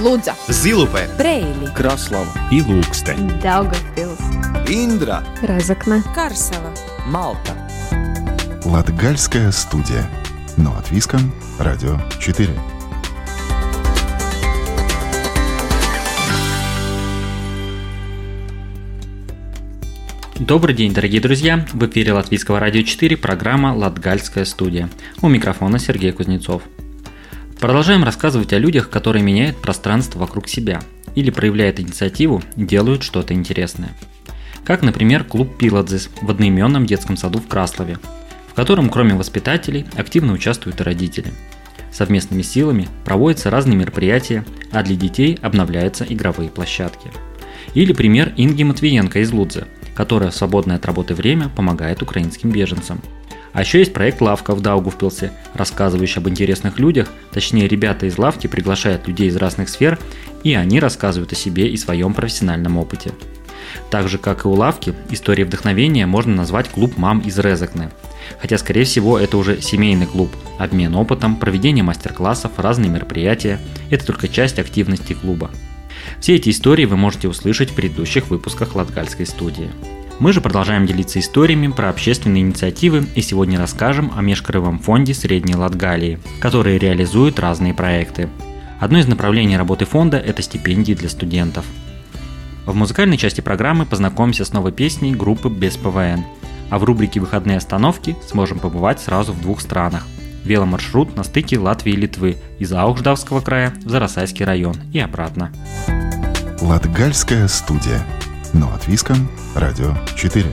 Лудза, Зилупе, Брейли, Краслава и Лукстен. Daugavpils, Индра, Разокна, Карсела. Малта. Латгальская студия. Но от Виском. Радио 4. Добрый день, дорогие друзья! В эфире Латвийского радио 4 программа «Латгальская студия». У микрофона Сергей Кузнецов. Продолжаем рассказывать о людях, которые меняют пространство вокруг себя или проявляют инициативу и делают что-то интересное. Как, например, клуб Пиладзис в одноименном детском саду в Краслове, в котором кроме воспитателей активно участвуют и родители. Совместными силами проводятся разные мероприятия, а для детей обновляются игровые площадки. Или пример Инги Матвиенко из Лудзы, которая в свободное от работы время помогает украинским беженцам. А еще есть проект «Лавка» в Даугавпилсе, рассказывающий об интересных людях, точнее ребята из лавки приглашают людей из разных сфер, и они рассказывают о себе и своем профессиональном опыте. Так же, как и у лавки, истории вдохновения можно назвать клуб мам из Резекне. Хотя, скорее всего, это уже семейный клуб. Обмен опытом, проведение мастер-классов, разные мероприятия – это только часть активности клуба. Все эти истории вы можете услышать в предыдущих выпусках Латгальской студии. Мы же продолжаем делиться историями про общественные инициативы и сегодня расскажем о межкрывом фонде Средней Латгалии, который реализует разные проекты. Одно из направлений работы фонда – это стипендии для студентов. В музыкальной части программы познакомимся с новой песней группы «Без ПВН», а в рубрике «Выходные остановки» сможем побывать сразу в двух странах. Веломаршрут на стыке Латвии и Литвы из Аухждавского края в Зарасайский район и обратно. Латгальская студия. Но от Виском. Радио 4.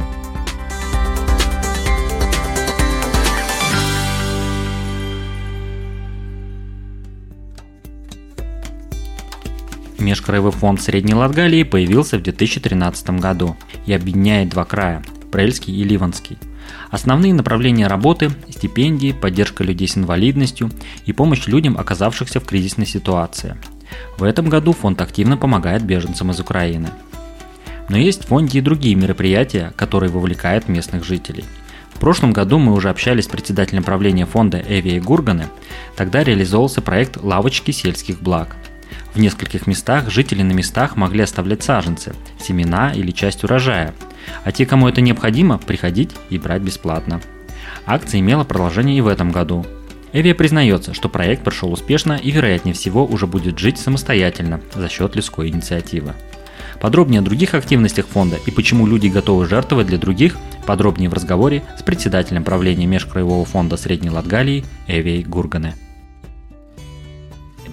Межкраевой фонд Средней Латгалии появился в 2013 году и объединяет два края – Прельский и Ливанский. Основные направления работы – стипендии, поддержка людей с инвалидностью и помощь людям, оказавшихся в кризисной ситуации. В этом году фонд активно помогает беженцам из Украины. Но есть в фонде и другие мероприятия, которые вовлекают местных жителей. В прошлом году мы уже общались с председателем правления фонда Эвией Гурганы. Тогда реализовался проект «Лавочки сельских благ». В нескольких местах жители на местах могли оставлять саженцы, семена или часть урожая, а те, кому это необходимо, приходить и брать бесплатно. Акция имела продолжение и в этом году. Эвия признается, что проект прошел успешно и, вероятнее всего, уже будет жить самостоятельно за счет людской инициативы. Подробнее о других активностях фонда и почему люди готовы жертвовать для других, подробнее в разговоре с председателем правления Межкраевого фонда Средней Латгалии Эвией Гургане.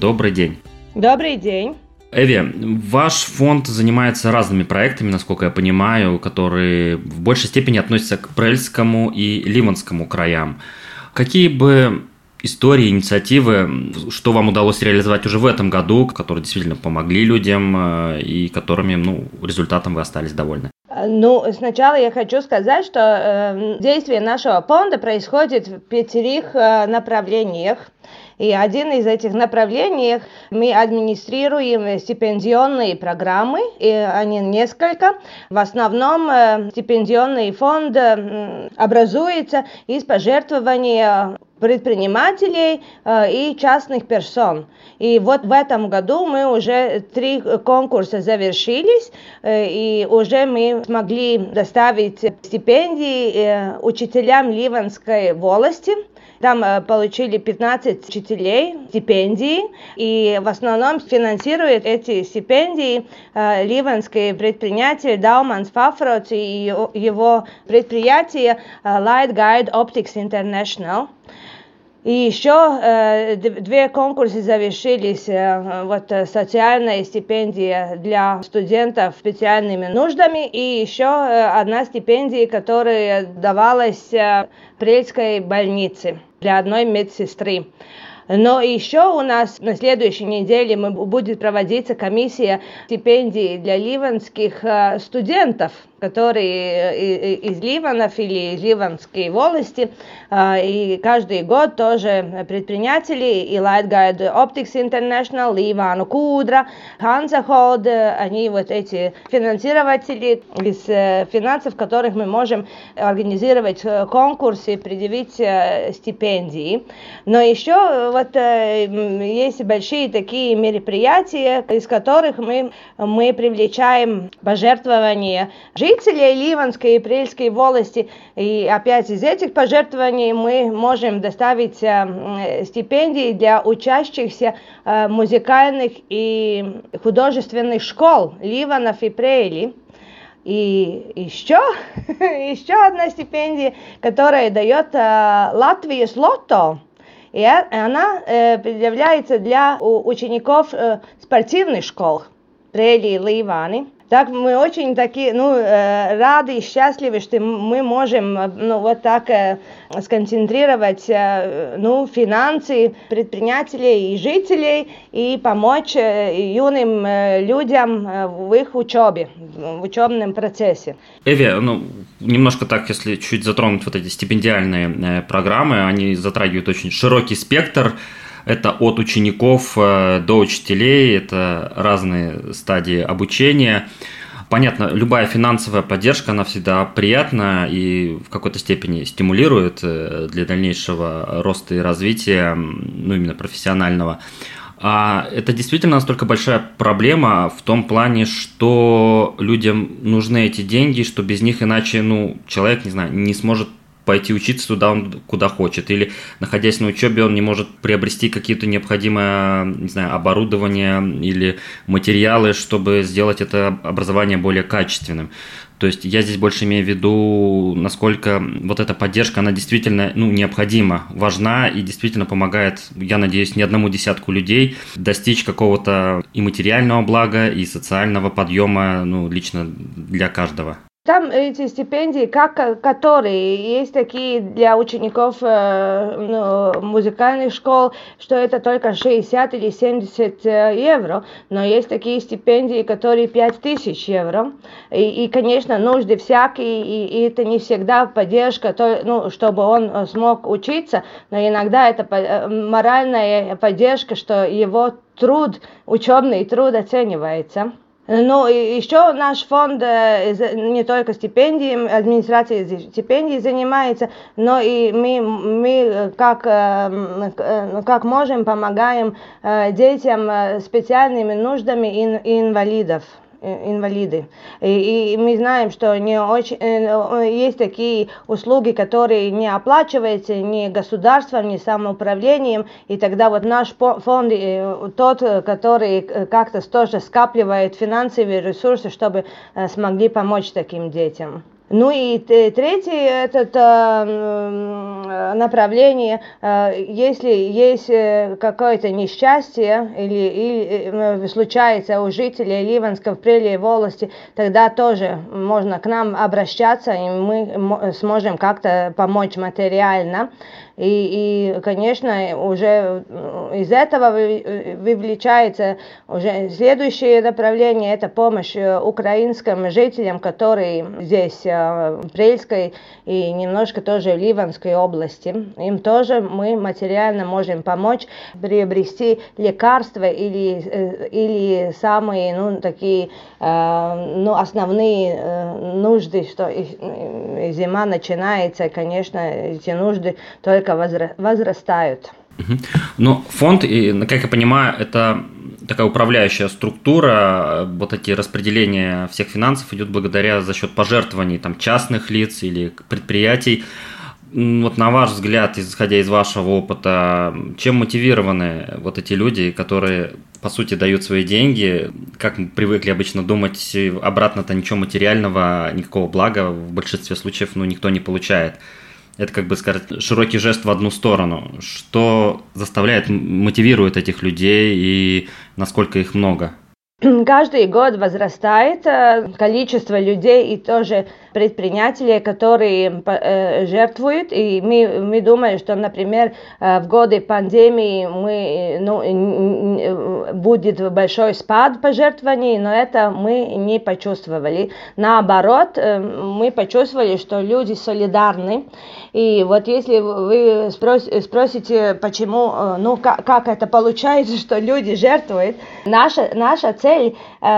Добрый день. Добрый день. Эви, ваш фонд занимается разными проектами, насколько я понимаю, которые в большей степени относятся к Прельскому и Ливанскому краям. Какие бы истории, инициативы, что вам удалось реализовать уже в этом году, которые действительно помогли людям э, и которыми, ну, результатом вы остались довольны? Ну, сначала я хочу сказать, что э, действие нашего фонда происходит в пятерых э, направлениях. И один из этих направлений мы администрируем стипендионные программы, и они несколько. В основном э, стипендионный фонд э, образуется из пожертвований предпринимателей э, и частных персон. И вот в этом году мы уже три конкурса завершились, и уже мы смогли доставить стипендии учителям Ливанской волости. Там получили 15 учителей стипендии, и в основном финансирует эти стипендии ливанский предприниматель Дауманс Фафроц и его предприятие Light Guide Optics International. И еще э, две конкурсы завершились. Э, вот э, социальная стипендия для студентов с специальными нуждами и еще э, одна стипендия, которая давалась э, Прельской больнице для одной медсестры. Но еще у нас на следующей неделе будет проводиться комиссия стипендий для ливанских э, студентов, которые из Ливанов или из Ливанской волости. И каждый год тоже предприниматели и Lightguide Optics International, Ливану Кудра, Hansa Hold, они вот эти финансирователи из финансов, которых мы можем организировать конкурсы, предъявить стипендии. Но еще вот есть большие такие мероприятия, из которых мы, мы привлечаем пожертвования жителей Ливанской и Прельской волости. И опять из этих пожертвований мы можем доставить э, стипендии для учащихся э, музыкальных и художественных школ Ливанов и Прейли. И еще, еще одна стипендия, которая дает э, Латвии с Лото и она э, предъявляется для учеников э, спортивных школ Прели и Ливани. Так мы очень такие, ну, э, рады и счастливы, что мы можем, ну, вот так э, сконцентрировать, э, ну, финансы предпринимателей и жителей и помочь юным людям в их учебе, в учебном процессе. Эви, ну, немножко так, если чуть затронуть вот эти стипендиальные программы, они затрагивают очень широкий спектр это от учеников э, до учителей, это разные стадии обучения. Понятно, любая финансовая поддержка, она всегда приятна и в какой-то степени стимулирует э, для дальнейшего роста и развития, ну, именно профессионального. А это действительно настолько большая проблема в том плане, что людям нужны эти деньги, что без них иначе, ну, человек, не знаю, не сможет пойти учиться туда, куда хочет. Или, находясь на учебе, он не может приобрести какие-то необходимое, не знаю, оборудование или материалы, чтобы сделать это образование более качественным. То есть я здесь больше имею в виду, насколько вот эта поддержка, она действительно ну, необходима, важна и действительно помогает, я надеюсь, не одному десятку людей достичь какого-то и материального блага, и социального подъема, ну, лично для каждого. Там эти стипендии, как, которые есть такие для учеников э, ну, музыкальных школ, что это только 60 или 70 э, евро, но есть такие стипендии, которые 5000 евро. И, и конечно, нужды всякие, и, и это не всегда поддержка, то, ну, чтобы он смог учиться, но иногда это э, моральная поддержка, что его труд, учебный труд оценивается. Ну, еще наш фонд э, не только стипендиям, администрацией стипендий занимается, но и мы, мы как, э, э, как можем помогаем детям специальными нуждами инвалидов. Э, инвалиды. И, и мы знаем, что не очень, э, есть такие услуги, которые не оплачиваются ни государством, ни самоуправлением, и тогда вот наш фонд, э, тот, который как-то тоже скапливает финансовые ресурсы, чтобы смогли помочь таким детям. Ну и третье это э, направление, э, если есть э, какое-то несчастье или, или случается у жителей Ливанской в Прелии волости, тогда тоже можно к нам обращаться, и мы сможем как-то помочь материально. И, и, конечно, уже из этого вывлечается уже следующее направление, это помощь украинским жителям, которые здесь в Прельской и немножко тоже в Ливанской области. Им тоже мы материально можем помочь приобрести лекарства или, э, или самые ну, такие э, ну, основные э, нужды, что зима начинается, конечно, эти нужды только возрастают. Но фонд, как я понимаю, это такая управляющая структура, вот эти распределения всех финансов идет благодаря за счет пожертвований там, частных лиц или предприятий. Вот на ваш взгляд, исходя из вашего опыта, чем мотивированы вот эти люди, которые, по сути, дают свои деньги? Как мы привыкли обычно думать, обратно-то ничего материального, никакого блага в большинстве случаев ну, никто не получает это, как бы сказать, широкий жест в одну сторону. Что заставляет, мотивирует этих людей и насколько их много? каждый год возрастает э, количество людей и тоже предпринимателей, которые э, жертвуют. И мы, мы думаем, что, например, э, в годы пандемии мы, ну, будет большой спад пожертвований, но это мы не почувствовали. Наоборот, мы почувствовали, что люди солидарны. И вот если вы спросите, почему, ну, как, это получается, что люди жертвуют, наша, наша цель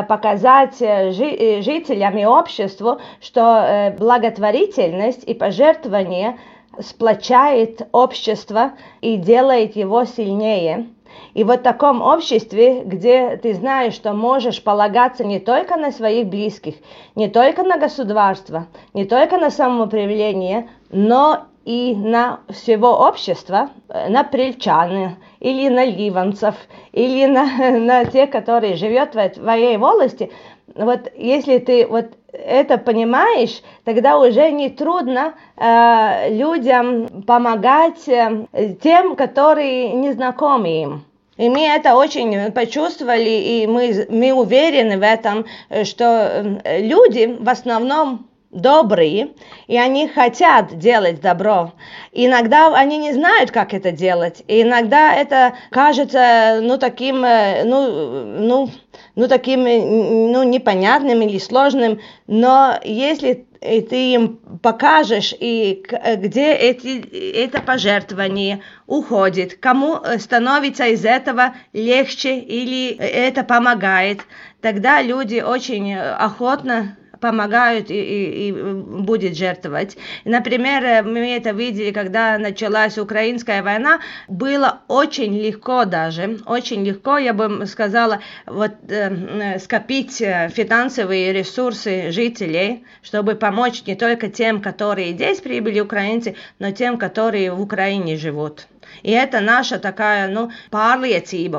показать жителям и обществу, что Э, благотворительность и пожертвование сплочает общество и делает его сильнее. И вот в таком обществе, где ты знаешь, что можешь полагаться не только на своих близких, не только на государство, не только на самоуправление, но и на всего общества, э, на прельчан или на ливанцев, или на, на тех, которые живут в твоей волости, вот если ты вот это понимаешь, тогда уже не трудно э, людям помогать э, тем, которые не знакомы им. И мы это очень почувствовали, и мы, мы уверены в этом, что э, люди в основном добрые, и они хотят делать добро. Иногда они не знают, как это делать. И иногда это кажется, ну, таким, э, ну, ну, ну, таким, э, ну, непонятным или сложным. Но если ты им покажешь, и э, где эти, это пожертвование уходит, кому становится из этого легче или это помогает, тогда люди очень охотно помогают и, и, и будет жертвовать. Например, э, мы это видели, когда началась украинская война, было очень легко даже, очень легко, я бы сказала, вот э, скопить э, финансовые ресурсы жителей, чтобы помочь не только тем, которые здесь прибыли украинцы, но тем, которые в Украине живут. И это наша такая, ну, pārliecība,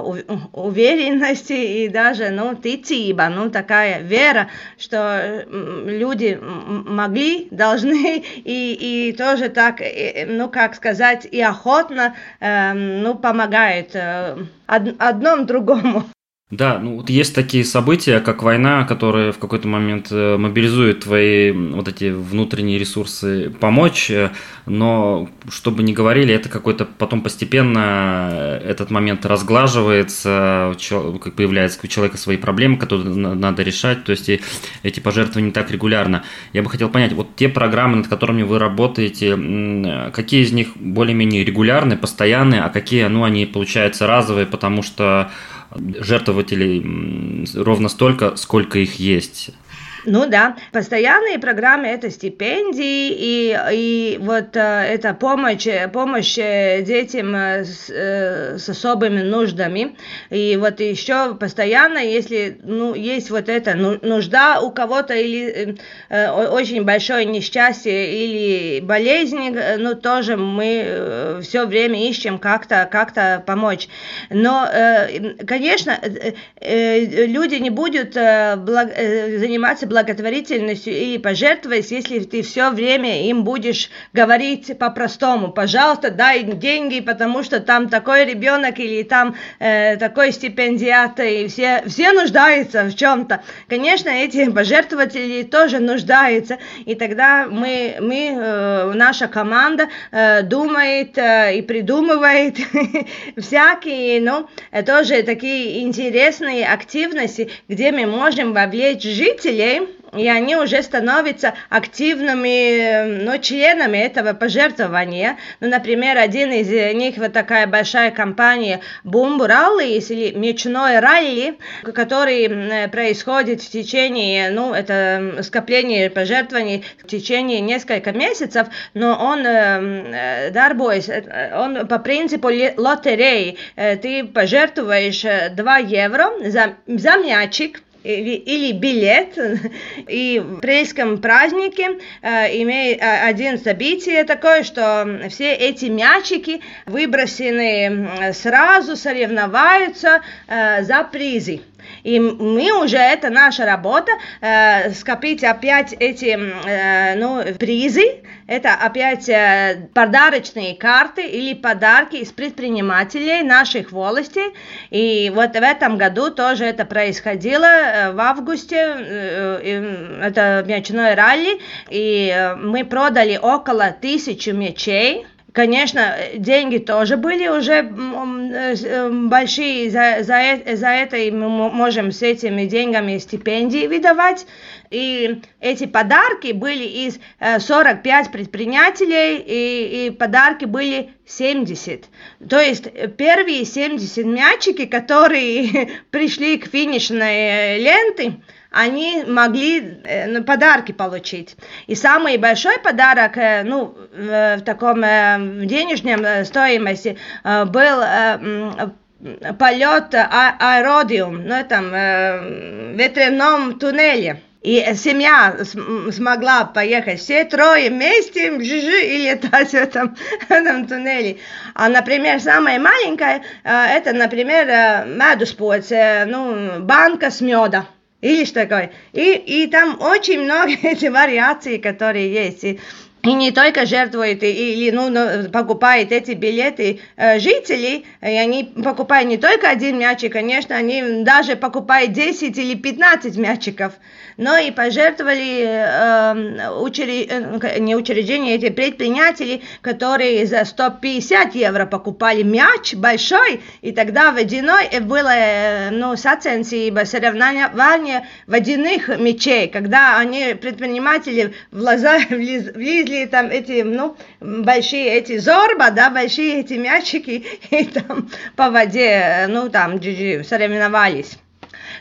уверенность и даже, ну, ticība, ну, такая вера, что люди могли, должны и, и тоже так, ну, как сказать, и охотно, э, ну, помогают э, одном другому. Да, ну вот есть такие события, как война, которые в какой-то момент э, мобилизуют твои вот эти внутренние ресурсы помочь, э, но чтобы не говорили, это какой-то потом постепенно э, этот момент разглаживается, как появляется у человека свои проблемы, которые надо решать, то есть эти пожертвования не так регулярно. Я бы хотел понять, вот те программы, над которыми вы работаете, какие из них более-менее регулярные, постоянные, а какие, ну, они, получаются разовые, потому что жертвователей ровно столько, сколько их есть. Ну да, постоянные программы это стипендии и, и вот э, это помощь, помощь э, детям э, с, э, с особыми нуждами. И вот еще постоянно, если ну, есть вот эта нужда у кого-то или э, очень большое несчастье или болезнь, э, ну тоже мы э, все время ищем как-то как помочь. Но, э, конечно, э, э, люди не будут э, благ, э, заниматься благотворительностью и пожертвовать, если ты все время им будешь говорить по-простому, пожалуйста, дай деньги, потому что там такой ребенок или там э, такой стипендиат, и все, все нуждаются в чем-то. Конечно, эти пожертвователи тоже нуждаются, и тогда мы, мы э, наша команда э, думает э, и придумывает всякие, ну, тоже такие интересные активности, где мы можем вовлечь жителей и они уже становятся активными ну, членами этого пожертвования. Ну, например, один из них, вот такая большая компания Бумбу Ралли, или Мечной Ралли, который происходит в течение, ну, это скопление пожертвований в течение нескольких месяцев, но он э, дарбоис, он по принципу лотереи, ты пожертвуешь 2 евро за, за мячик, или, билет. И в апрельском празднике э, имеет э, один событие такое, что все эти мячики выбросены сразу, соревноваются э, за призы. И мы уже, это наша работа, э, скопить опять эти э, ну, призы, это опять э, подарочные карты или подарки из предпринимателей наших волостей. И вот в этом году тоже это происходило э, в августе, э, э, это мячное ралли, и э, мы продали около тысячи мячей. Конечно, деньги тоже были уже э, большие, за, за, за это мы можем с этими деньгами стипендии выдавать. И эти подарки были из 45 э, предпринимателей, и, и подарки были 70. То есть первые 70 мячики, которые пришли к финишной ленте, они могли э, ну, подарки получить. И самый большой подарок, э, ну, в таком э, денежном стоимости был полет а аэродиум, ну, там, в ветряном туннеле. И семья смогла поехать все трое вместе и летать в этом, в этом туннеле. А, например, самая маленькая, это, например, медуспоц, ну, банка с меда. Или что такое. И, и там очень много этих вариаций, которые есть. И, и не только жертвуют или ну, ну, покупают эти билеты э, жители, и они покупают не только один мячик, конечно, они даже покупают 10 или 15 мячиков. Но и пожертвовали э, учрежд... Э, не учреждения, эти предприниматели, которые за 150 евро покупали мяч большой, и тогда водяной было э, ну, саценсиба, соревнование водяных мячей, когда они, предприниматели, влезли, влезли там эти, ну, большие эти зорба, да, большие эти мячики, и там по воде, э, ну, там, соревновались.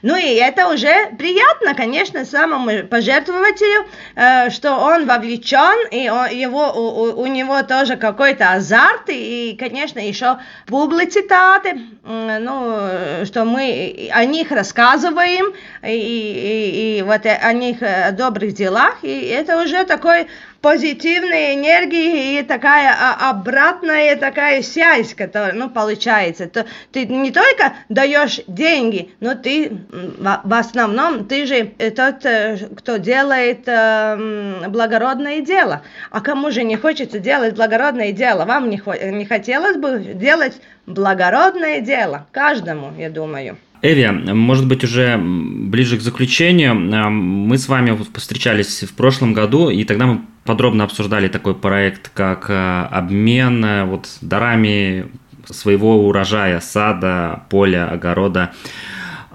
Ну и это уже приятно, конечно, самому пожертвователю, э, что он вовлечен, и он, его, у, у него тоже какой-то азарт, и, конечно, еще публицитаты, ну, что мы о них рассказываем, и, и, и вот о них о добрых делах, и это уже такой позитивной энергии и такая а, обратная такая связь, которая, ну, получается. То, ты не только даешь деньги, но ты в основном, ты же тот, э, кто делает э, благородное дело. А кому же не хочется делать благородное дело? Вам не, не хотелось бы делать благородное дело? Каждому, я думаю. Эви, может быть, уже ближе к заключению, мы с вами встречались в прошлом году, и тогда мы подробно обсуждали такой проект, как э, обмен э, вот дарами своего урожая, сада, поля, огорода.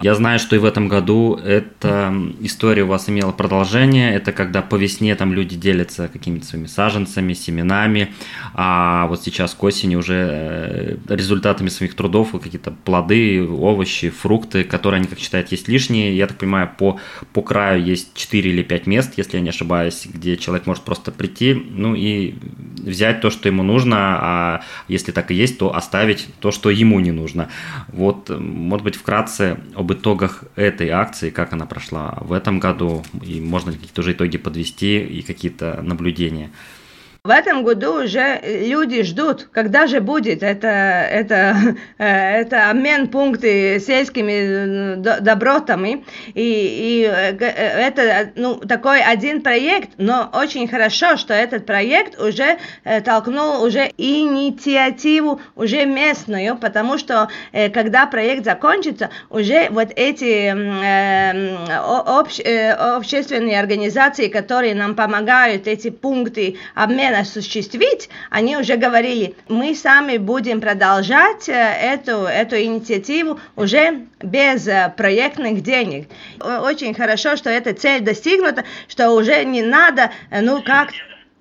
Я знаю, что и в этом году эта история у вас имела продолжение. Это когда по весне там люди делятся какими-то своими саженцами, семенами, а вот сейчас к осени уже э, результатами своих трудов какие-то плоды, овощи, фрукты, которые они, как считают, есть лишние. Я так понимаю, по, по краю есть 4 или 5 мест, если я не ошибаюсь, где человек может просто прийти, ну и взять то, что ему нужно, а если так и есть, то оставить то, что ему не нужно. Вот, может быть, вкратце об итогах этой акции, как она прошла в этом году, и можно ли какие-то уже итоги подвести и какие-то наблюдения. В этом году уже люди ждут, когда же будет это, это, э, это обмен пункты сельскими э, добротами. И, и э, это ну, такой один проект, но очень хорошо, что этот проект уже толкнул уже инициативу уже местную, потому что когда проект закончится, уже вот эти обще, общественные организации, которые нам помогают эти пункты обмена осуществить, они уже говорили, мы сами будем продолжать э, эту, эту инициативу уже без э, проектных денег. Очень хорошо, что эта цель достигнута, что уже не надо, э, ну, как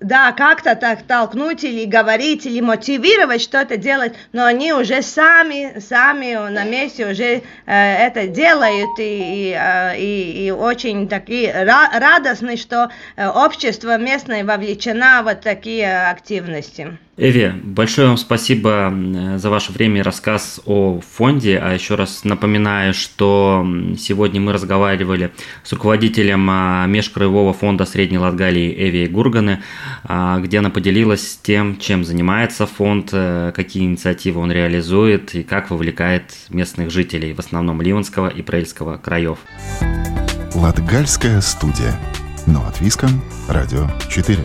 да, как-то так толкнуть или говорить, или мотивировать что-то делать, но они уже сами, сами на месте уже э, это делают и, и, э, и, и очень такие радостны, что э, общество местное вовлечено в вот такие активности. Эви, большое вам спасибо за ваше время и рассказ о фонде. А еще раз напоминаю, что сегодня мы разговаривали с руководителем а, межкраевого фонда Средней Латгалии Эви Гурганы, а, где она поделилась тем, чем занимается фонд, э, какие инициативы он реализует и как вовлекает местных жителей, в основном Ливанского и Прельского краев. Латгальская студия. Но от Виском. Радио 4.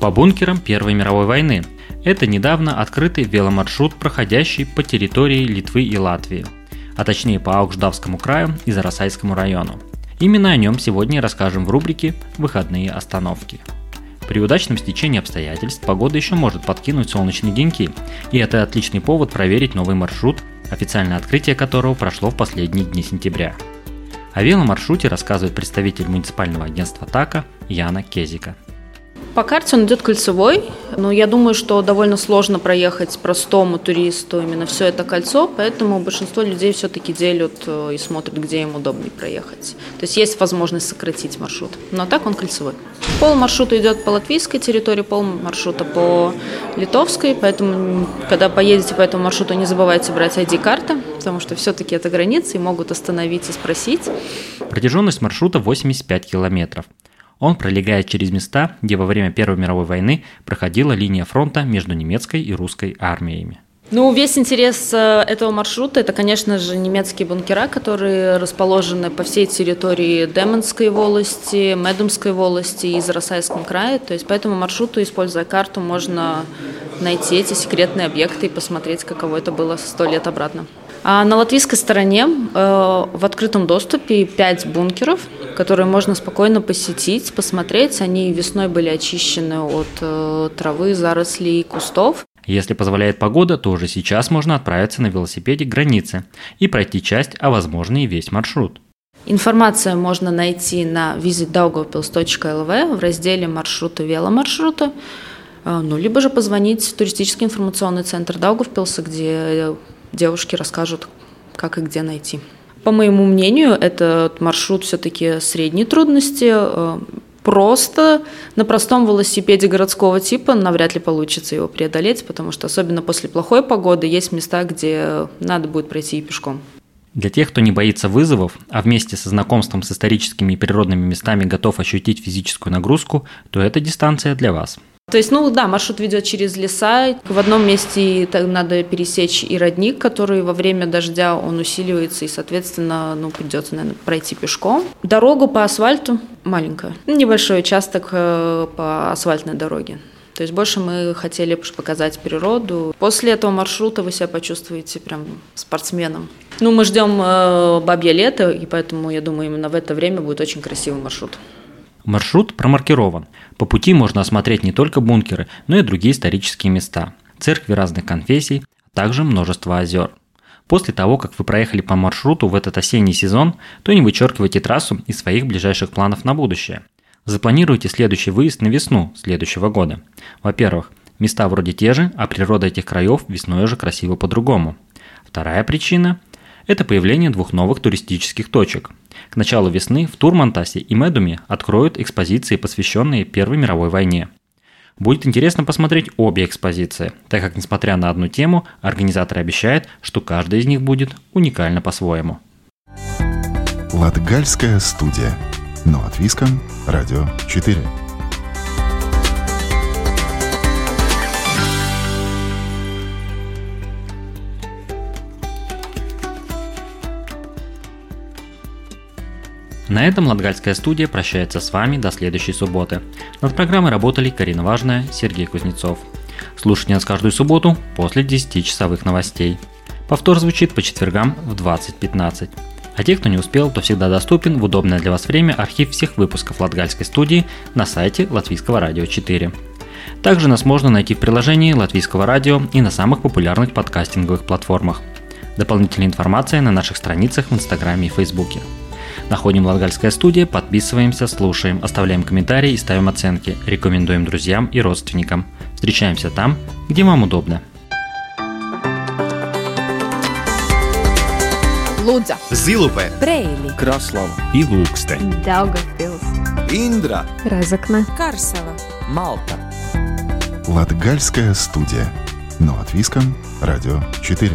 По бункерам Первой мировой войны. Это недавно открытый веломаршрут, проходящий по территории Литвы и Латвии, а точнее по Аукждавскому краю и Зарасайскому району. Именно о нем сегодня расскажем в рубрике «Выходные остановки». При удачном стечении обстоятельств погода еще может подкинуть солнечные деньки, и это отличный повод проверить новый маршрут, официальное открытие которого прошло в последние дни сентября. О веломаршруте рассказывает представитель муниципального агентства ТАКа Яна Кезика. По карте он идет кольцевой, но я думаю, что довольно сложно проехать простому туристу именно все это кольцо, поэтому большинство людей все-таки делят э, и смотрят, где им удобнее проехать. То есть есть возможность сократить маршрут, но так он кольцевой. Пол маршрута идет по латвийской территории, пол маршрута по литовской, поэтому, когда поедете по этому маршруту, не забывайте брать ID-карты, потому что все-таки это границы и могут остановить и спросить. Протяженность маршрута 85 километров. Он пролегает через места, где во время Первой мировой войны проходила линия фронта между немецкой и русской армиями. Ну, весь интерес э, этого маршрута – это, конечно же, немецкие бункера, которые расположены по всей территории Демонской волости, Медумской волости и Зарасайском крае. То есть по этому маршруту, используя карту, можно найти эти секретные объекты и посмотреть, каково это было сто лет обратно. А на латвийской стороне э, в открытом доступе пять бункеров, которые можно спокойно посетить, посмотреть. Они весной были очищены от э, травы, зарослей, кустов. Если позволяет погода, то уже сейчас можно отправиться на велосипеде к границе и пройти часть, а возможно и весь маршрут. Информацию можно найти на visitdaugavpils.lv в разделе маршрута веломаршрута, э, ну, либо же позвонить в туристический информационный центр Даугавпилса, где девушки расскажут, как и где найти. По моему мнению, этот маршрут все-таки средней трудности. Э, просто на простом велосипеде городского типа навряд ли получится его преодолеть, потому что особенно после плохой погоды есть места, где надо будет пройти и пешком. Для тех, кто не боится вызовов, а вместе со знакомством с историческими и природными местами готов ощутить физическую нагрузку, то эта дистанция для вас – то есть, ну да, маршрут ведет через леса. В одном месте надо пересечь и родник, который во время дождя он усиливается, и, соответственно, ну, придется, наверное, пройти пешком. Дорогу по асфальту маленькая. Небольшой участок э, по асфальтной дороге. То есть больше мы хотели показать природу. После этого маршрута вы себя почувствуете прям спортсменом. Ну, мы ждем э, бабье лето, и поэтому, я думаю, именно в это время будет очень красивый маршрут. Маршрут промаркирован. По пути можно осмотреть не только бункеры, но и другие исторические места, церкви разных конфессий, а также множество озер. После того, как вы проехали по маршруту в этот осенний сезон, то не вычеркивайте трассу из своих ближайших планов на будущее. Запланируйте следующий выезд на весну следующего года. Во-первых, места вроде те же, а природа этих краев весной уже красиво по-другому. Вторая причина – это появление двух новых туристических точек – к началу весны в Турмантасе и Медуме откроют экспозиции, посвященные Первой мировой войне. Будет интересно посмотреть обе экспозиции, так как, несмотря на одну тему, организаторы обещают, что каждая из них будет уникальна по-своему. Латгальская студия. Но от Виском. Радио 4. На этом Латгальская студия прощается с вами до следующей субботы. Над программой работали Карина Важная, Сергей Кузнецов. Слушайте нас каждую субботу после 10-часовых новостей. Повтор звучит по четвергам в 20.15. А те, кто не успел, то всегда доступен в удобное для вас время архив всех выпусков Латгальской студии на сайте Латвийского радио 4. Также нас можно найти в приложении Латвийского радио и на самых популярных подкастинговых платформах. Дополнительная информация на наших страницах в Инстаграме и Фейсбуке. Находим Латгальская студия, подписываемся, слушаем, оставляем комментарии и ставим оценки, рекомендуем друзьям и родственникам. Встречаемся там, где вам удобно. Лудза, Зилупе, Брейли, Краслава и Лукстен. Даугавпилс, Индра, Разокна, Карсела, Малта Латгальская студия. Но от Виском. Радио 4.